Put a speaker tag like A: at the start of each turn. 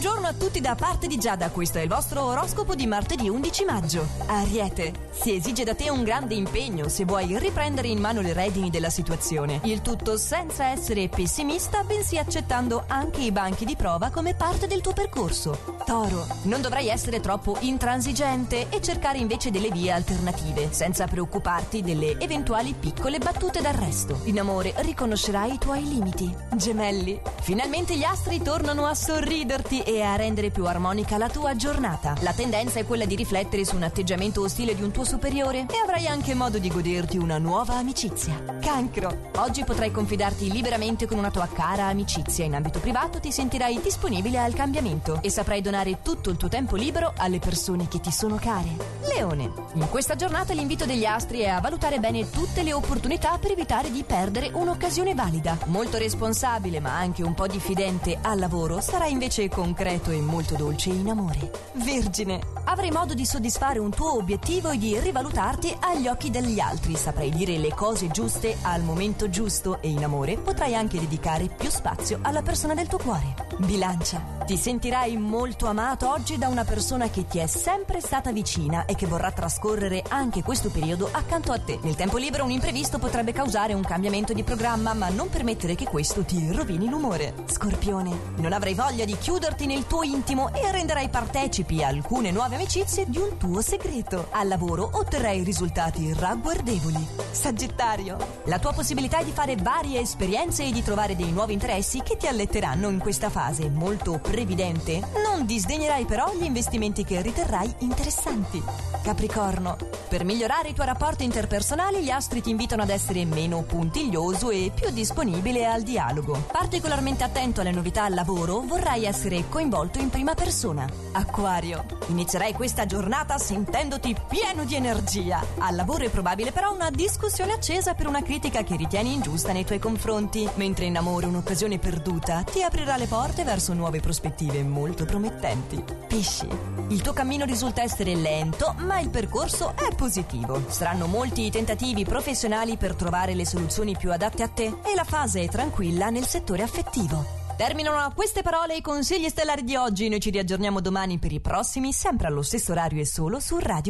A: Buongiorno a tutti da parte di Giada, questo è il vostro oroscopo di martedì 11 maggio. Ariete, si esige da te un grande impegno se vuoi riprendere in mano le redini della situazione. Il tutto senza essere pessimista, bensì accettando anche i banchi di prova come parte del tuo percorso. Toro, non dovrai essere troppo intransigente e cercare invece delle vie alternative, senza preoccuparti delle eventuali piccole battute d'arresto. In amore riconoscerai i tuoi limiti. Gemelli, finalmente gli astri tornano a sorriderti e a rendere più armonica la tua giornata. La tendenza è quella di riflettere su un atteggiamento ostile di un tuo superiore e avrai anche modo di goderti una nuova amicizia. Cancro. Oggi potrai confidarti liberamente con una tua cara amicizia. In ambito privato ti sentirai disponibile al cambiamento e saprai donare tutto il tuo tempo libero alle persone che ti sono care. Leone. In questa giornata l'invito degli astri è a valutare bene tutte le opportunità per evitare di perdere un'occasione valida. Molto responsabile ma anche un po' diffidente al lavoro, sarai invece concreto e molto dolce in amore. Vergine, avrai modo di soddisfare un tuo obiettivo e di rivalutarti agli occhi degli altri. Saprai dire le cose giuste al momento giusto e in amore potrai anche dedicare più spazio alla persona del tuo cuore. Bilancia, ti sentirai molto amato oggi da una persona che ti è sempre stata vicina e che vorrà trascorrere anche questo periodo accanto a te. Nel tempo libero un imprevisto potrebbe causare un cambiamento di programma, ma non permettere che questo ti rovini l'umore. Scorpione, non avrai voglia di chiuderti nel tuo intimo e renderai partecipi alcune nuove amicizie di un tuo segreto. Al lavoro otterrai risultati ragguardevoli. Sagittario, la tua possibilità è di fare varie esperienze e di trovare dei nuovi interessi che ti alletteranno in questa fase molto previdente. Non disdegnerai però gli investimenti che riterrai interessanti. Capricorno, per migliorare i tuoi rapporti interpersonali gli astri ti invitano ad essere meno puntiglioso e più disponibile al dialogo. Particolarmente attento alle novità al lavoro, vorrai essere coinvolto in prima persona. Acquario, inizierai questa giornata sentendoti pieno di energia. Al lavoro è probabile però una discussione accesa per una critica che ritieni ingiusta nei tuoi confronti, mentre in amore un'occasione perduta ti aprirà le porte verso nuove prospettive molto promettenti. Pesci, il tuo cammino risulta essere lento, ma il percorso è positivo. Saranno molti i tentativi professionali per trovare le soluzioni più adatte a te e la fase è tranquilla nel settore affettivo. Terminano a queste parole i consigli stellari di oggi. Noi ci riaggiorniamo domani per i prossimi, sempre allo stesso orario e solo su Radio